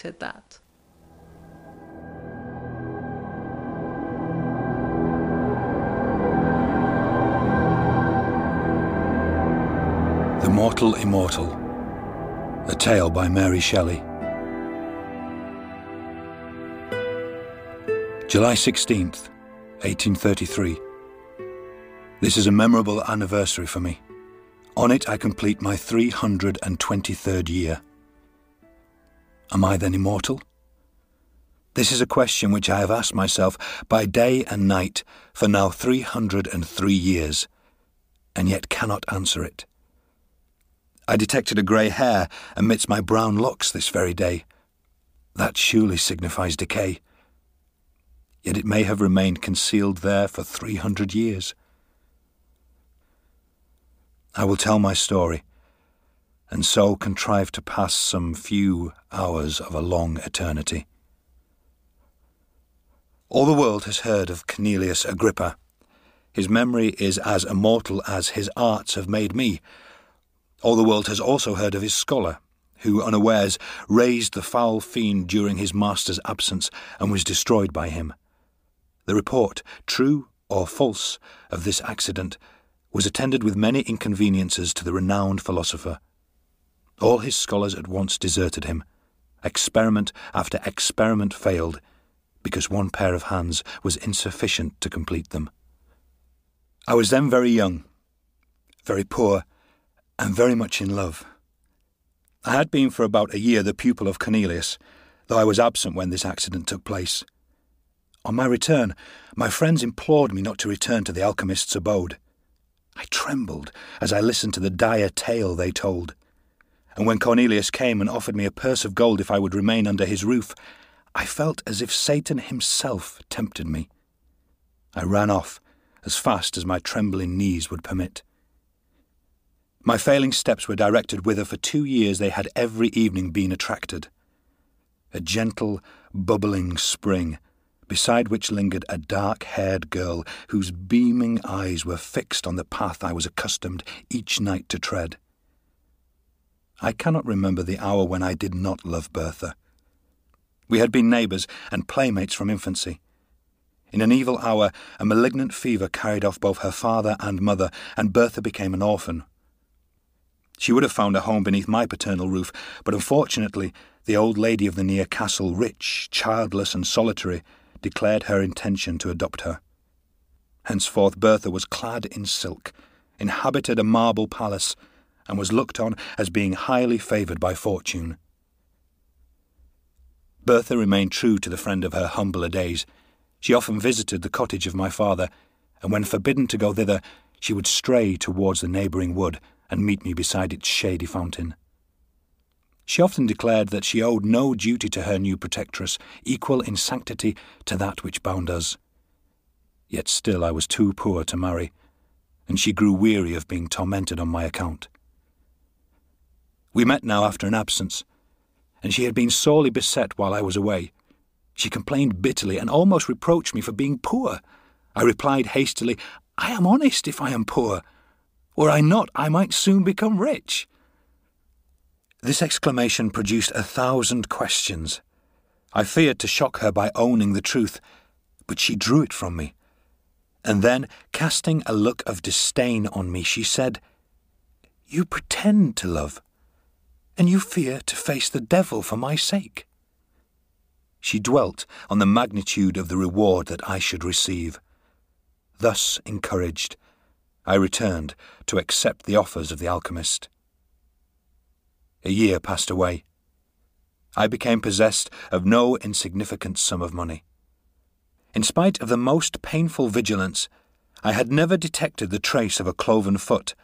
expected that. The Mortal Immortal. A tale by Mary Shelley. July 16th, 1833. This is a memorable anniversary for me. On it, I complete my 323rd year. Am I then immortal? This is a question which I have asked myself by day and night for now 303 years, and yet cannot answer it. I detected a grey hair amidst my brown locks this very day. That surely signifies decay. Yet it may have remained concealed there for three hundred years. I will tell my story, and so contrive to pass some few hours of a long eternity. All the world has heard of Cornelius Agrippa. His memory is as immortal as his arts have made me all the world has also heard of his scholar, who, unawares, raised the foul fiend during his master's absence and was destroyed by him. The report, true or false, of this accident was attended with many inconveniences to the renowned philosopher. All his scholars at once deserted him. Experiment after experiment failed, because one pair of hands was insufficient to complete them. I was then very young, very poor, and very much in love. I had been for about a year the pupil of Cornelius, though I was absent when this accident took place. On my return, my friends implored me not to return to the alchemist's abode. I trembled as I listened to the dire tale they told. And when Cornelius came and offered me a purse of gold if I would remain under his roof, I felt as if Satan himself tempted me. I ran off as fast as my trembling knees would permit. My failing steps were directed whither for two years they had every evening been attracted. A gentle, bubbling spring, beside which lingered a dark haired girl whose beaming eyes were fixed on the path I was accustomed each night to tread. I cannot remember the hour when I did not love Bertha. We had been neighbours and playmates from infancy. In an evil hour, a malignant fever carried off both her father and mother, and Bertha became an orphan she would have found a home beneath my paternal roof, but unfortunately, the old lady of the near castle, rich, childless, and solitary, declared her intention to adopt her. Henceforth, Bertha was clad in silk, inhabited a marble palace, and was looked on as being highly favoured by fortune. Bertha remained true to the friend of her humbler days. She often visited the cottage of my father, and when forbidden to go thither, she would stray towards the neighbouring wood and meet me beside its shady fountain. She often declared that she owed no duty to her new protectress equal in sanctity to that which bound us. Yet still I was too poor to marry, and she grew weary of being tormented on my account. We met now after an absence, and she had been sorely beset while I was away. She complained bitterly and almost reproached me for being poor. I replied hastily, I am honest if I am poor. Were I not, I might soon become rich. This exclamation produced a thousand questions. I feared to shock her by owning the truth, but she drew it from me. And then, casting a look of disdain on me, she said, You pretend to love, and you fear to face the devil for my sake. She dwelt on the magnitude of the reward that I should receive. Thus encouraged, I returned to accept the offers of the alchemist. A year passed away. I became possessed of no insignificant sum of money. In spite of the most painful vigilance, I had never detected the trace of a cloven foot,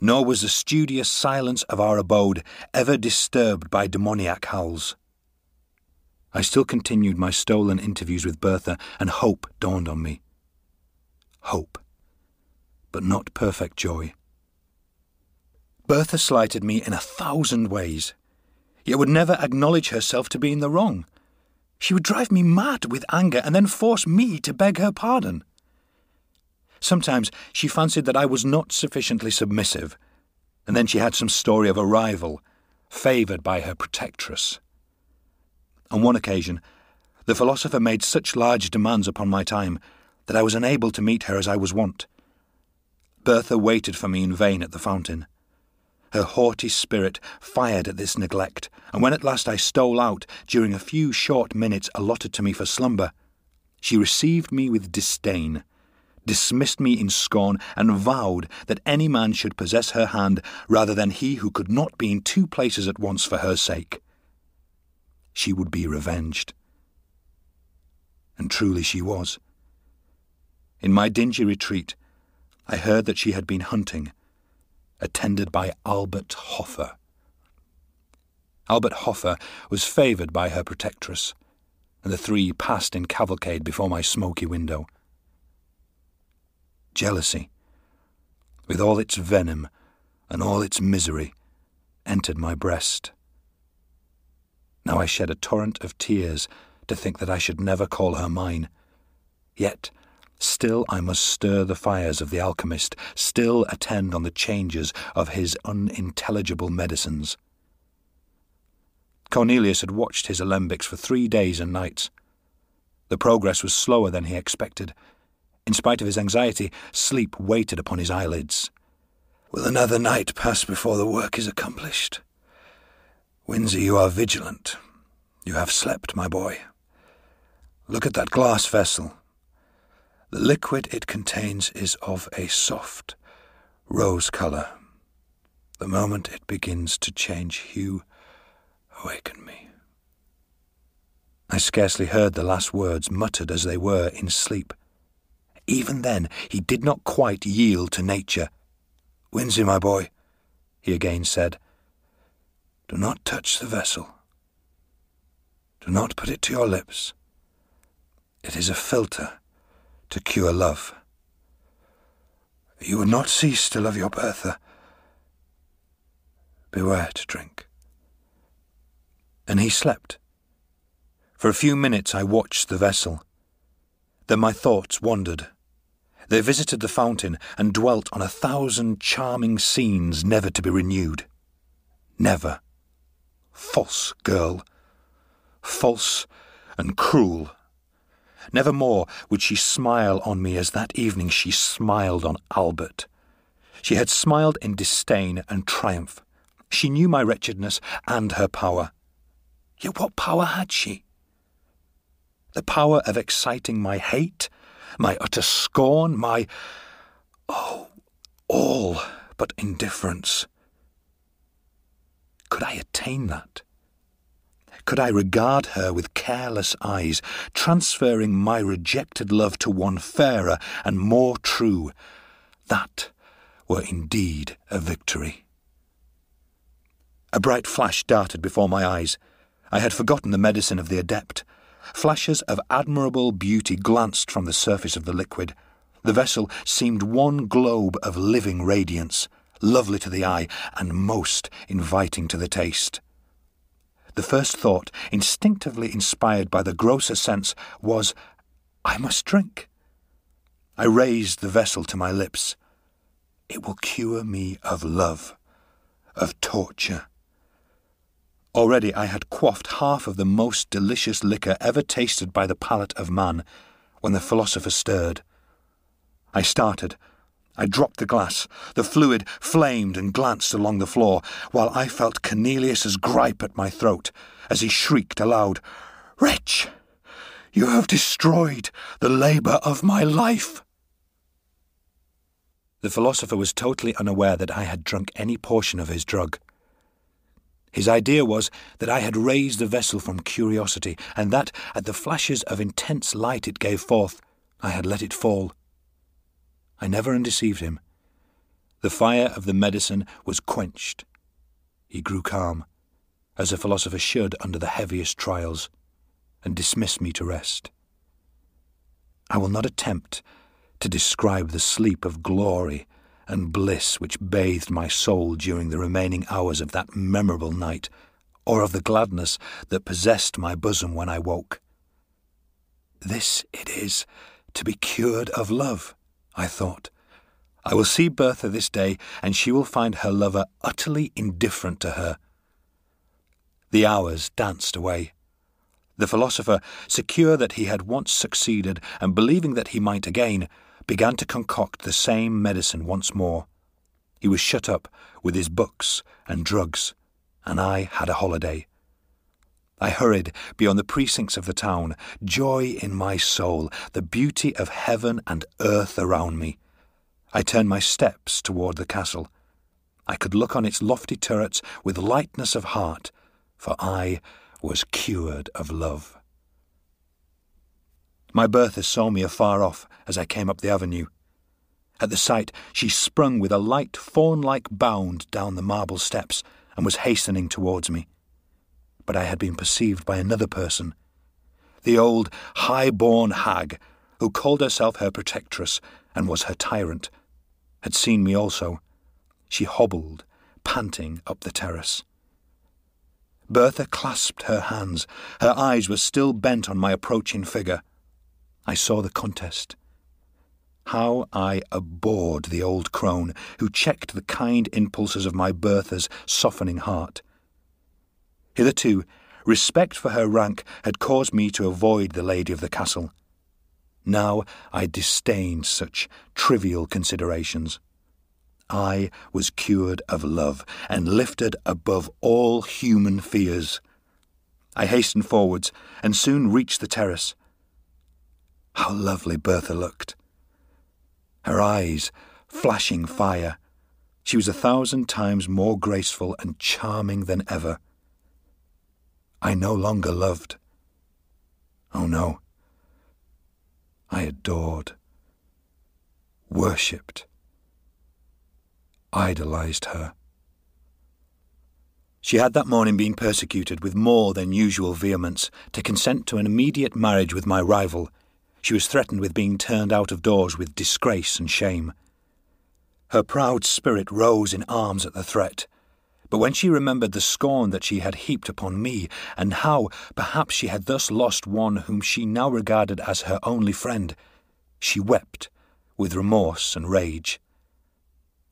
nor was the studious silence of our abode ever disturbed by demoniac howls. I still continued my stolen interviews with Bertha, and hope dawned on me. Hope but not perfect joy. Bertha slighted me in a thousand ways, yet would never acknowledge herself to be in the wrong. She would drive me mad with anger and then force me to beg her pardon. Sometimes she fancied that I was not sufficiently submissive, and then she had some story of a rival, favoured by her protectress. On one occasion, the philosopher made such large demands upon my time that I was unable to meet her as I was wont. Bertha waited for me in vain at the fountain. Her haughty spirit fired at this neglect, and when at last I stole out during a few short minutes allotted to me for slumber, she received me with disdain, dismissed me in scorn, and vowed that any man should possess her hand rather than he who could not be in two places at once for her sake. She would be revenged. And truly she was. In my dingy retreat, I heard that she had been hunting attended by Albert Hoffer. Albert Hoffer was favoured by her protectress, and the three passed in cavalcade before my smoky window. Jealousy, with all its venom and all its misery, entered my breast. Now I shed a torrent of tears to think that I should never call her mine. Yet Still I must stir the fires of the alchemist, still attend on the changes of his unintelligible medicines. Cornelius had watched his alembics for three days and nights. The progress was slower than he expected. In spite of his anxiety, sleep waited upon his eyelids. Will another night pass before the work is accomplished? Winzy, you are vigilant. You have slept, my boy. Look at that glass vessel. The liquid it contains is of a soft rose colour. The moment it begins to change hue, awaken me. I scarcely heard the last words, muttered as they were in sleep. Even then, he did not quite yield to nature. Winzy, my boy, he again said, do not touch the vessel. Do not put it to your lips. It is a philtre to cure love. You would not cease to love your Bertha. Beware to drink. And he slept. For a few minutes I watched the vessel. Then my thoughts wandered. They visited the fountain and dwelt on a thousand charming scenes never to be renewed. Never. False girl. False and cruel. Never more would she smile on me as that evening she smiled on Albert. She had smiled in disdain and triumph. She knew my wretchedness and her power. Yet what power had she? The power of exciting my hate, my utter scorn, my. Oh, all but indifference. Could I attain that? could I regard her with careless eyes, transferring my rejected love to one fairer and more true, that were indeed a victory. A bright flash darted before my eyes. I had forgotten the medicine of the adept. Flashes of admirable beauty glanced from the surface of the liquid. The vessel seemed one globe of living radiance, lovely to the eye and most inviting to the taste. The first thought, instinctively inspired by the grosser sense, was, I must drink. I raised the vessel to my lips. It will cure me of love, of torture. Already I had quaffed half of the most delicious liquor ever tasted by the palate of man when the philosopher stirred. I started, I dropped the glass. The fluid flamed and glanced along the floor, while I felt Cornelius's gripe at my throat as he shrieked aloud, Wretch! You have destroyed the labour of my life! The philosopher was totally unaware that I had drunk any portion of his drug. His idea was that I had raised the vessel from curiosity, and that, at the flashes of intense light it gave forth, I had let it fall. I never undeceived him. The fire of the medicine was quenched. He grew calm, as a philosopher should under the heaviest trials, and dismissed me to rest. I will not attempt to describe the sleep of glory and bliss which bathed my soul during the remaining hours of that memorable night, or of the gladness that possessed my bosom when I woke. This it is to be cured of love. I thought. I will see Bertha this day, and she will find her lover utterly indifferent to her. The hours danced away. The philosopher, secure that he had once succeeded and believing that he might again, began to concoct the same medicine once more. He was shut up with his books and drugs, and I had a holiday. I hurried beyond the precincts of the town, joy in my soul, the beauty of heaven and earth around me. I turned my steps toward the castle. I could look on its lofty turrets with lightness of heart, for I was cured of love. My Bertha saw me afar off as I came up the avenue. At the sight, she sprung with a light fawn like bound down the marble steps and was hastening towards me. But I had been perceived by another person. The old, high born hag, who called herself her protectress and was her tyrant, had seen me also. She hobbled, panting, up the terrace. Bertha clasped her hands. Her eyes were still bent on my approaching figure. I saw the contest. How I abhorred the old crone who checked the kind impulses of my Bertha's softening heart. Hitherto, respect for her rank had caused me to avoid the lady of the castle. Now I disdained such trivial considerations. I was cured of love and lifted above all human fears. I hastened forwards and soon reached the terrace. How lovely Bertha looked! Her eyes flashing fire. She was a thousand times more graceful and charming than ever. I no longer loved. Oh no. I adored, worshipped idolized her. She had that morning been persecuted with more than usual vehemence to consent to an immediate marriage with my rival. She was threatened with being turned out of doors with disgrace and shame. Her proud spirit rose in arms at the threat. But when she remembered the scorn that she had heaped upon me, and how perhaps she had thus lost one whom she now regarded as her only friend, she wept with remorse and rage.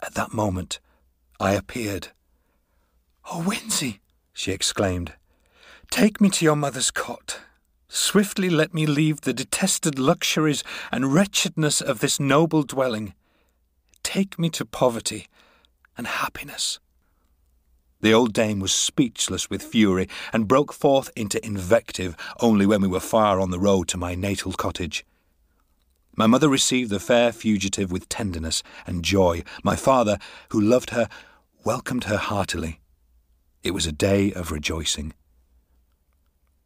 At that moment, I appeared. Oh, Winzy, she exclaimed, take me to your mother's cot. Swiftly let me leave the detested luxuries and wretchedness of this noble dwelling. Take me to poverty and happiness. The old dame was speechless with fury and broke forth into invective only when we were far on the road to my natal cottage. My mother received the fair fugitive with tenderness and joy. My father, who loved her, welcomed her heartily. It was a day of rejoicing.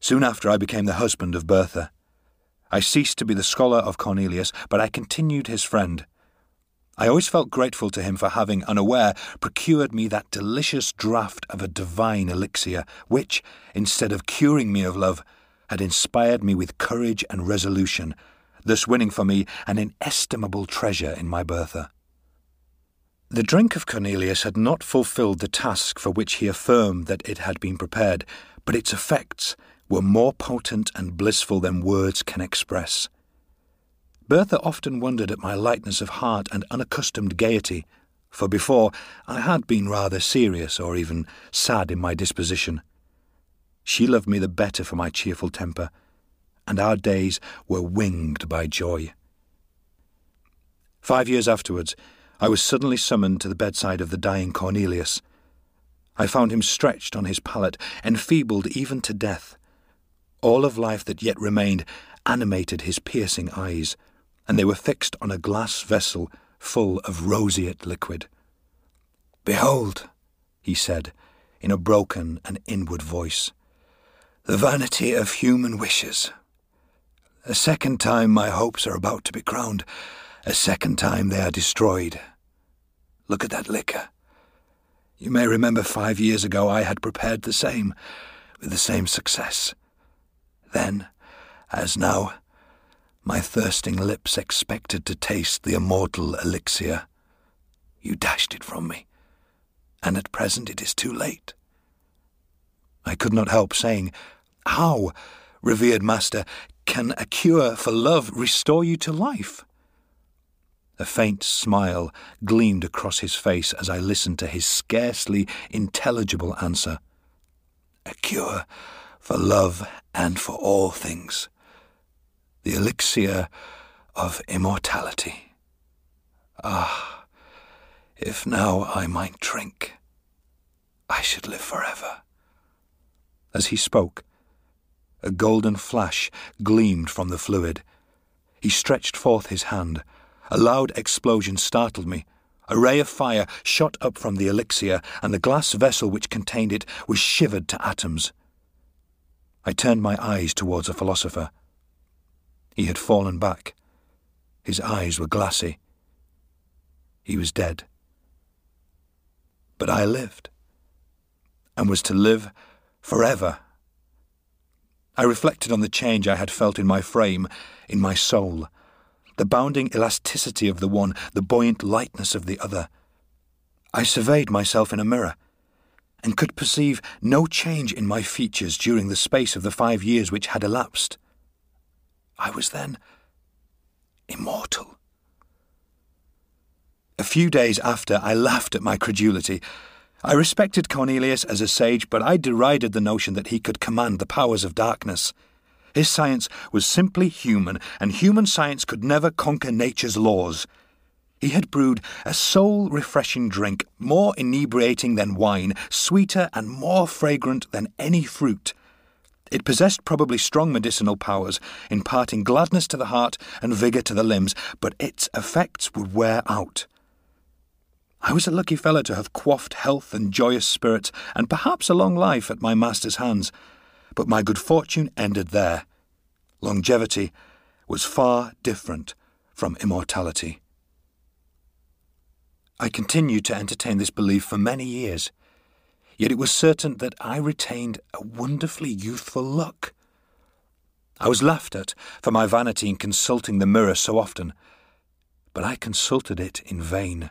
Soon after, I became the husband of Bertha. I ceased to be the scholar of Cornelius, but I continued his friend. I always felt grateful to him for having, unaware, procured me that delicious draught of a divine elixir, which, instead of curing me of love, had inspired me with courage and resolution thus winning for me an inestimable treasure in my Bertha. The drink of Cornelius had not fulfilled the task for which he affirmed that it had been prepared, but its effects were more potent and blissful than words can express. Bertha often wondered at my lightness of heart and unaccustomed gaiety, for before I had been rather serious or even sad in my disposition. She loved me the better for my cheerful temper and our days were winged by joy. Five years afterwards, I was suddenly summoned to the bedside of the dying Cornelius. I found him stretched on his pallet, enfeebled even to death. All of life that yet remained animated his piercing eyes, and they were fixed on a glass vessel full of roseate liquid. Behold, he said, in a broken and inward voice, the vanity of human wishes. A second time my hopes are about to be crowned. A second time they are destroyed. Look at that liquor. You may remember five years ago I had prepared the same, with the same success. Then, as now, my thirsting lips expected to taste the immortal elixir. You dashed it from me, and at present it is too late. I could not help saying, How, revered master, can a cure for love restore you to life? A faint smile gleamed across his face as I listened to his scarcely intelligible answer. A cure for love and for all things, the elixir of immortality. Ah, if now I might drink, I should live forever. As he spoke, a golden flash gleamed from the fluid. He stretched forth his hand. A loud explosion startled me. A ray of fire shot up from the elixir, and the glass vessel which contained it was shivered to atoms. I turned my eyes towards a philosopher. He had fallen back. His eyes were glassy. He was dead. But I lived, and was to live forever. I reflected on the change I had felt in my frame, in my soul, the bounding elasticity of the one, the buoyant lightness of the other. I surveyed myself in a mirror, and could perceive no change in my features during the space of the five years which had elapsed. I was then immortal. A few days after, I laughed at my credulity. I respected Cornelius as a sage, but I derided the notion that he could command the powers of darkness. His science was simply human, and human science could never conquer nature's laws. He had brewed a soul refreshing drink, more inebriating than wine, sweeter and more fragrant than any fruit. It possessed probably strong medicinal powers, imparting gladness to the heart and vigour to the limbs, but its effects would wear out. I was a lucky fellow to have quaffed health and joyous spirits, and perhaps a long life at my master's hands. But my good fortune ended there. Longevity was far different from immortality. I continued to entertain this belief for many years, yet it was certain that I retained a wonderfully youthful look. I was laughed at for my vanity in consulting the mirror so often, but I consulted it in vain.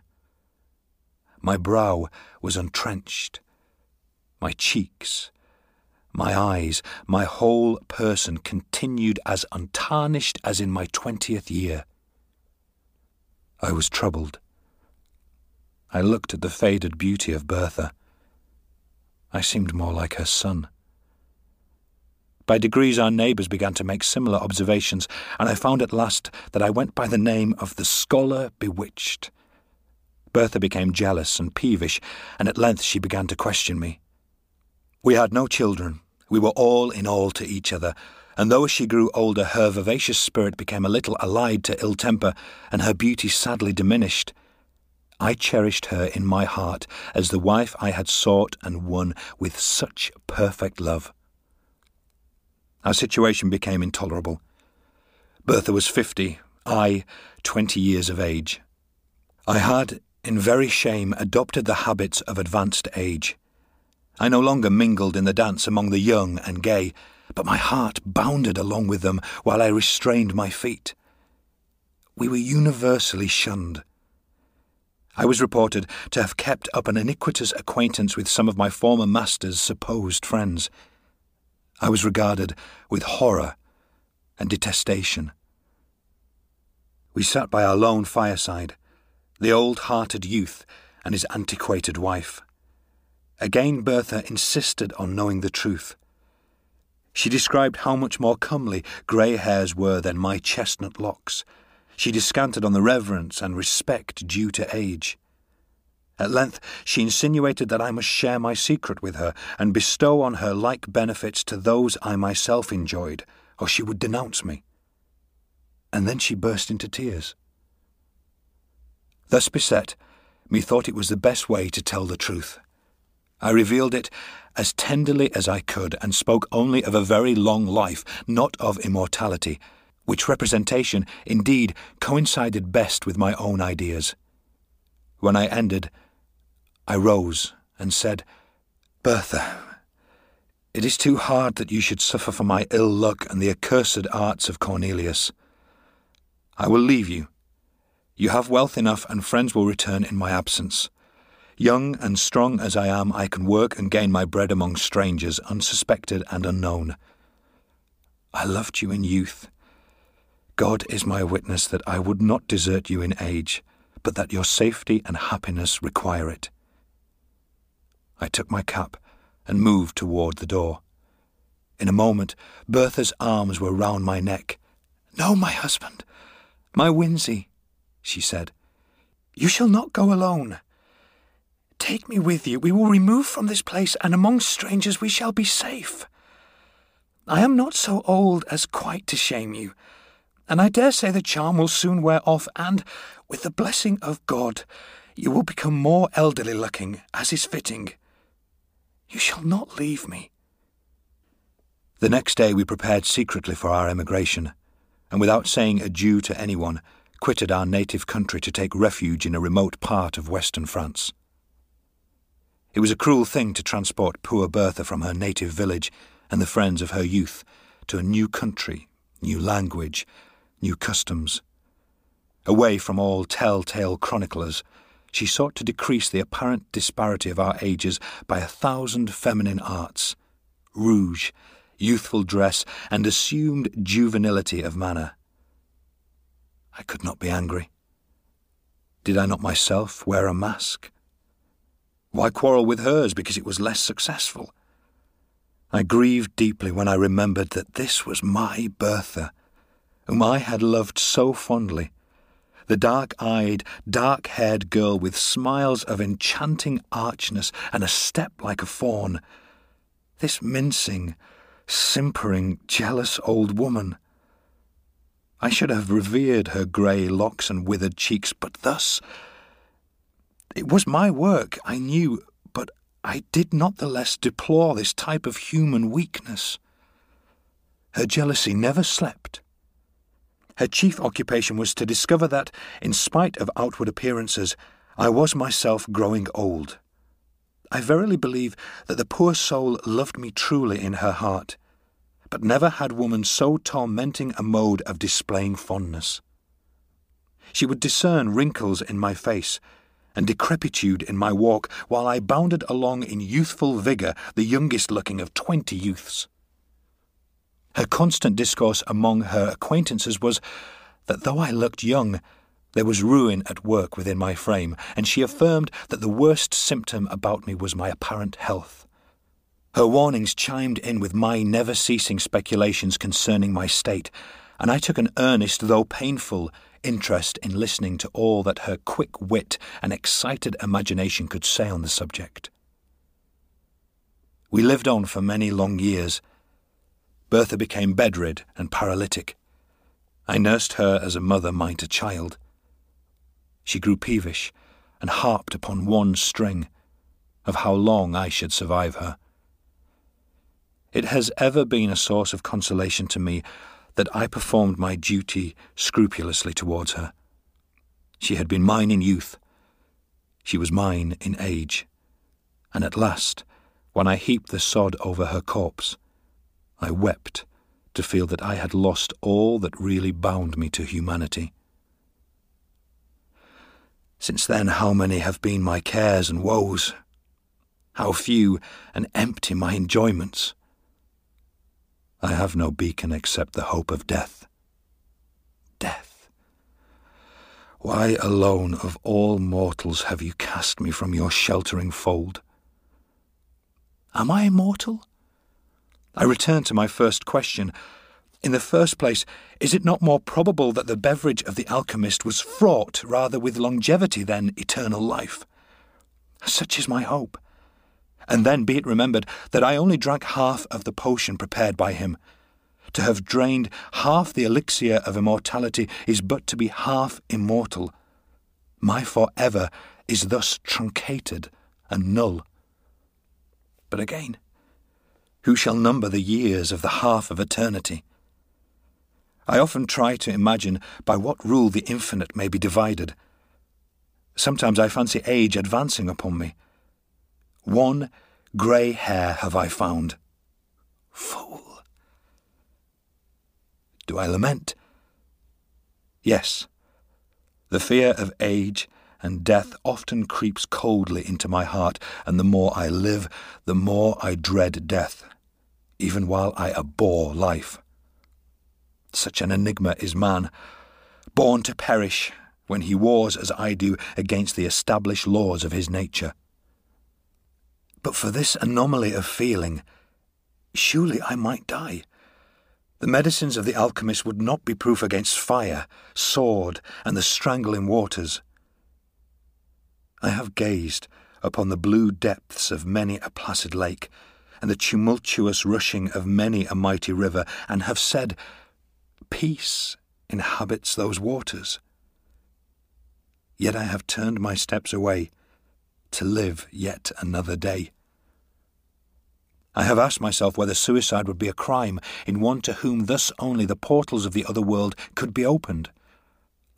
My brow was untrenched. My cheeks, my eyes, my whole person continued as untarnished as in my twentieth year. I was troubled. I looked at the faded beauty of Bertha. I seemed more like her son. By degrees, our neighbours began to make similar observations, and I found at last that I went by the name of the scholar bewitched. Bertha became jealous and peevish, and at length she began to question me. We had no children. We were all in all to each other, and though as she grew older her vivacious spirit became a little allied to ill temper, and her beauty sadly diminished, I cherished her in my heart as the wife I had sought and won with such perfect love. Our situation became intolerable. Bertha was fifty, I twenty years of age. I had, in very shame, adopted the habits of advanced age. I no longer mingled in the dance among the young and gay, but my heart bounded along with them while I restrained my feet. We were universally shunned. I was reported to have kept up an iniquitous acquaintance with some of my former master's supposed friends. I was regarded with horror and detestation. We sat by our lone fireside the old hearted youth and his antiquated wife. Again, Bertha insisted on knowing the truth. She described how much more comely grey hairs were than my chestnut locks. She descanted on the reverence and respect due to age. At length, she insinuated that I must share my secret with her and bestow on her like benefits to those I myself enjoyed, or she would denounce me. And then she burst into tears. Thus beset, methought it was the best way to tell the truth. I revealed it as tenderly as I could, and spoke only of a very long life, not of immortality, which representation, indeed, coincided best with my own ideas. When I ended, I rose and said, Bertha, it is too hard that you should suffer for my ill luck and the accursed arts of Cornelius. I will leave you you have wealth enough, and friends will return in my absence. Young and strong as I am, I can work and gain my bread among strangers, unsuspected and unknown. I loved you in youth. God is my witness that I would not desert you in age, but that your safety and happiness require it. I took my cap and moved toward the door. In a moment, Bertha's arms were round my neck. No, my husband, my Winzy, she said. You shall not go alone. Take me with you. We will remove from this place, and among strangers we shall be safe. I am not so old as quite to shame you, and I dare say the charm will soon wear off, and, with the blessing of God, you will become more elderly looking, as is fitting. You shall not leave me. The next day we prepared secretly for our emigration, and without saying adieu to anyone, quitted our native country to take refuge in a remote part of western France. It was a cruel thing to transport poor Bertha from her native village and the friends of her youth to a new country, new language, new customs. Away from all tell-tale chroniclers, she sought to decrease the apparent disparity of our ages by a thousand feminine arts rouge, youthful dress, and assumed juvenility of manner. I could not be angry. Did I not myself wear a mask? Why quarrel with hers because it was less successful? I grieved deeply when I remembered that this was my Bertha, whom I had loved so fondly, the dark eyed, dark haired girl with smiles of enchanting archness and a step like a fawn. This mincing, simpering, jealous old woman. I should have revered her grey locks and withered cheeks, but thus. It was my work, I knew, but I did not the less deplore this type of human weakness. Her jealousy never slept. Her chief occupation was to discover that, in spite of outward appearances, I was myself growing old. I verily believe that the poor soul loved me truly in her heart, but never had woman so tormenting a mode of displaying fondness. She would discern wrinkles in my face and decrepitude in my walk while I bounded along in youthful vigour, the youngest looking of twenty youths. Her constant discourse among her acquaintances was that though I looked young, there was ruin at work within my frame, and she affirmed that the worst symptom about me was my apparent health. Her warnings chimed in with my never ceasing speculations concerning my state, and I took an earnest, though painful, interest in listening to all that her quick wit and excited imagination could say on the subject. We lived on for many long years Bertha became bedrid and paralytic. I nursed her as a mother might a child. She grew peevish and harped upon one string of how long I should survive her. It has ever been a source of consolation to me that I performed my duty scrupulously towards her. She had been mine in youth, she was mine in age, and at last, when I heaped the sod over her corpse, I wept to feel that I had lost all that really bound me to humanity. Since then, how many have been my cares and woes? How few and empty my enjoyments? I have no beacon except the hope of death. Death. Why alone of all mortals have you cast me from your sheltering fold? Am I immortal? I return to my first question. In the first place, is it not more probable that the beverage of the alchemist was fraught rather with longevity than eternal life? Such is my hope. And then be it remembered that I only drank half of the potion prepared by him. To have drained half the elixir of immortality is but to be half immortal. My forever is thus truncated and null. But again, who shall number the years of the half of eternity? I often try to imagine by what rule the infinite may be divided. Sometimes I fancy age advancing upon me. One grey hair have I found. Fool! Do I lament? Yes. The fear of age and death often creeps coldly into my heart, and the more I live, the more I dread death even while I abhor life. Such an enigma is man, born to perish when he wars as I do against the established laws of his nature. But for this anomaly of feeling, Surely I might die. The medicines of the alchemist would not be proof against fire, sword, and the strangling waters. I have gazed upon the blue depths of many a placid lake, and the tumultuous rushing of many a mighty river, and have said, Peace inhabits those waters. Yet I have turned my steps away to live yet another day. I have asked myself whether suicide would be a crime in one to whom thus only the portals of the other world could be opened.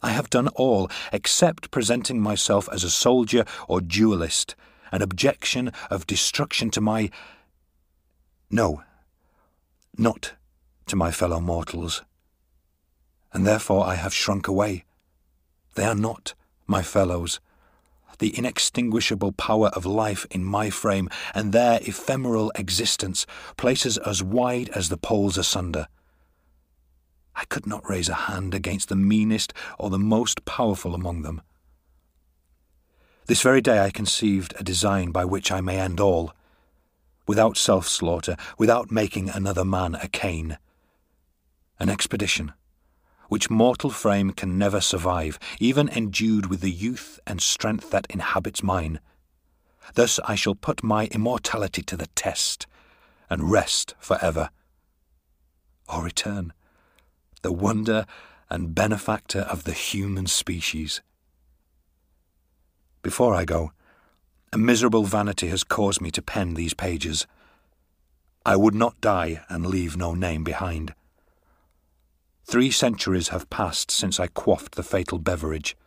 I have done all except presenting myself as a soldier or duellist, an objection of destruction to my. No, not to my fellow mortals. And therefore I have shrunk away. They are not my fellows the inextinguishable power of life in my frame, and their ephemeral existence places us wide as the poles asunder. I could not raise a hand against the meanest or the most powerful among them. This very day I conceived a design by which I may end all, without self slaughter, without making another man a Cain. An expedition which mortal frame can never survive, even endued with the youth and strength that inhabits mine. Thus I shall put my immortality to the test, and rest for ever. Or return, the wonder and benefactor of the human species. Before I go, a miserable vanity has caused me to pen these pages. I would not die and leave no name behind. Three centuries have passed since I quaffed the fatal beverage.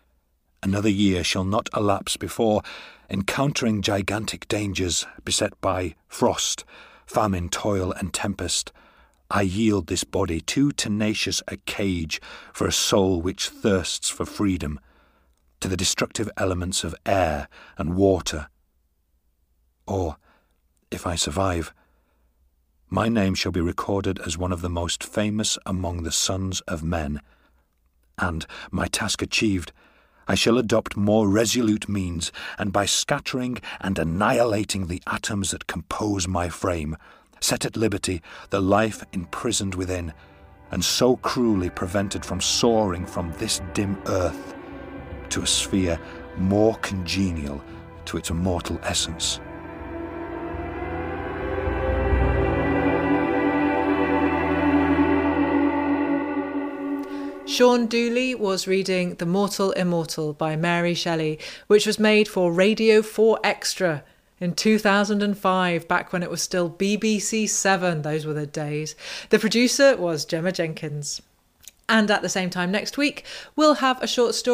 Another year shall not elapse before, encountering gigantic dangers beset by frost, famine, toil, and tempest, I yield this body too tenacious a cage for a soul which thirsts for freedom, to the destructive elements of air and water. Or, if I survive, my name shall be recorded as one of the most famous among the sons of men. And, my task achieved, I shall adopt more resolute means, and by scattering and annihilating the atoms that compose my frame, set at liberty the life imprisoned within, and so cruelly prevented from soaring from this dim earth to a sphere more congenial to its immortal essence. Sean Dooley was reading The Mortal Immortal by Mary Shelley, which was made for Radio 4 Extra in 2005, back when it was still BBC 7. Those were the days. The producer was Gemma Jenkins. And at the same time next week, we'll have a short story.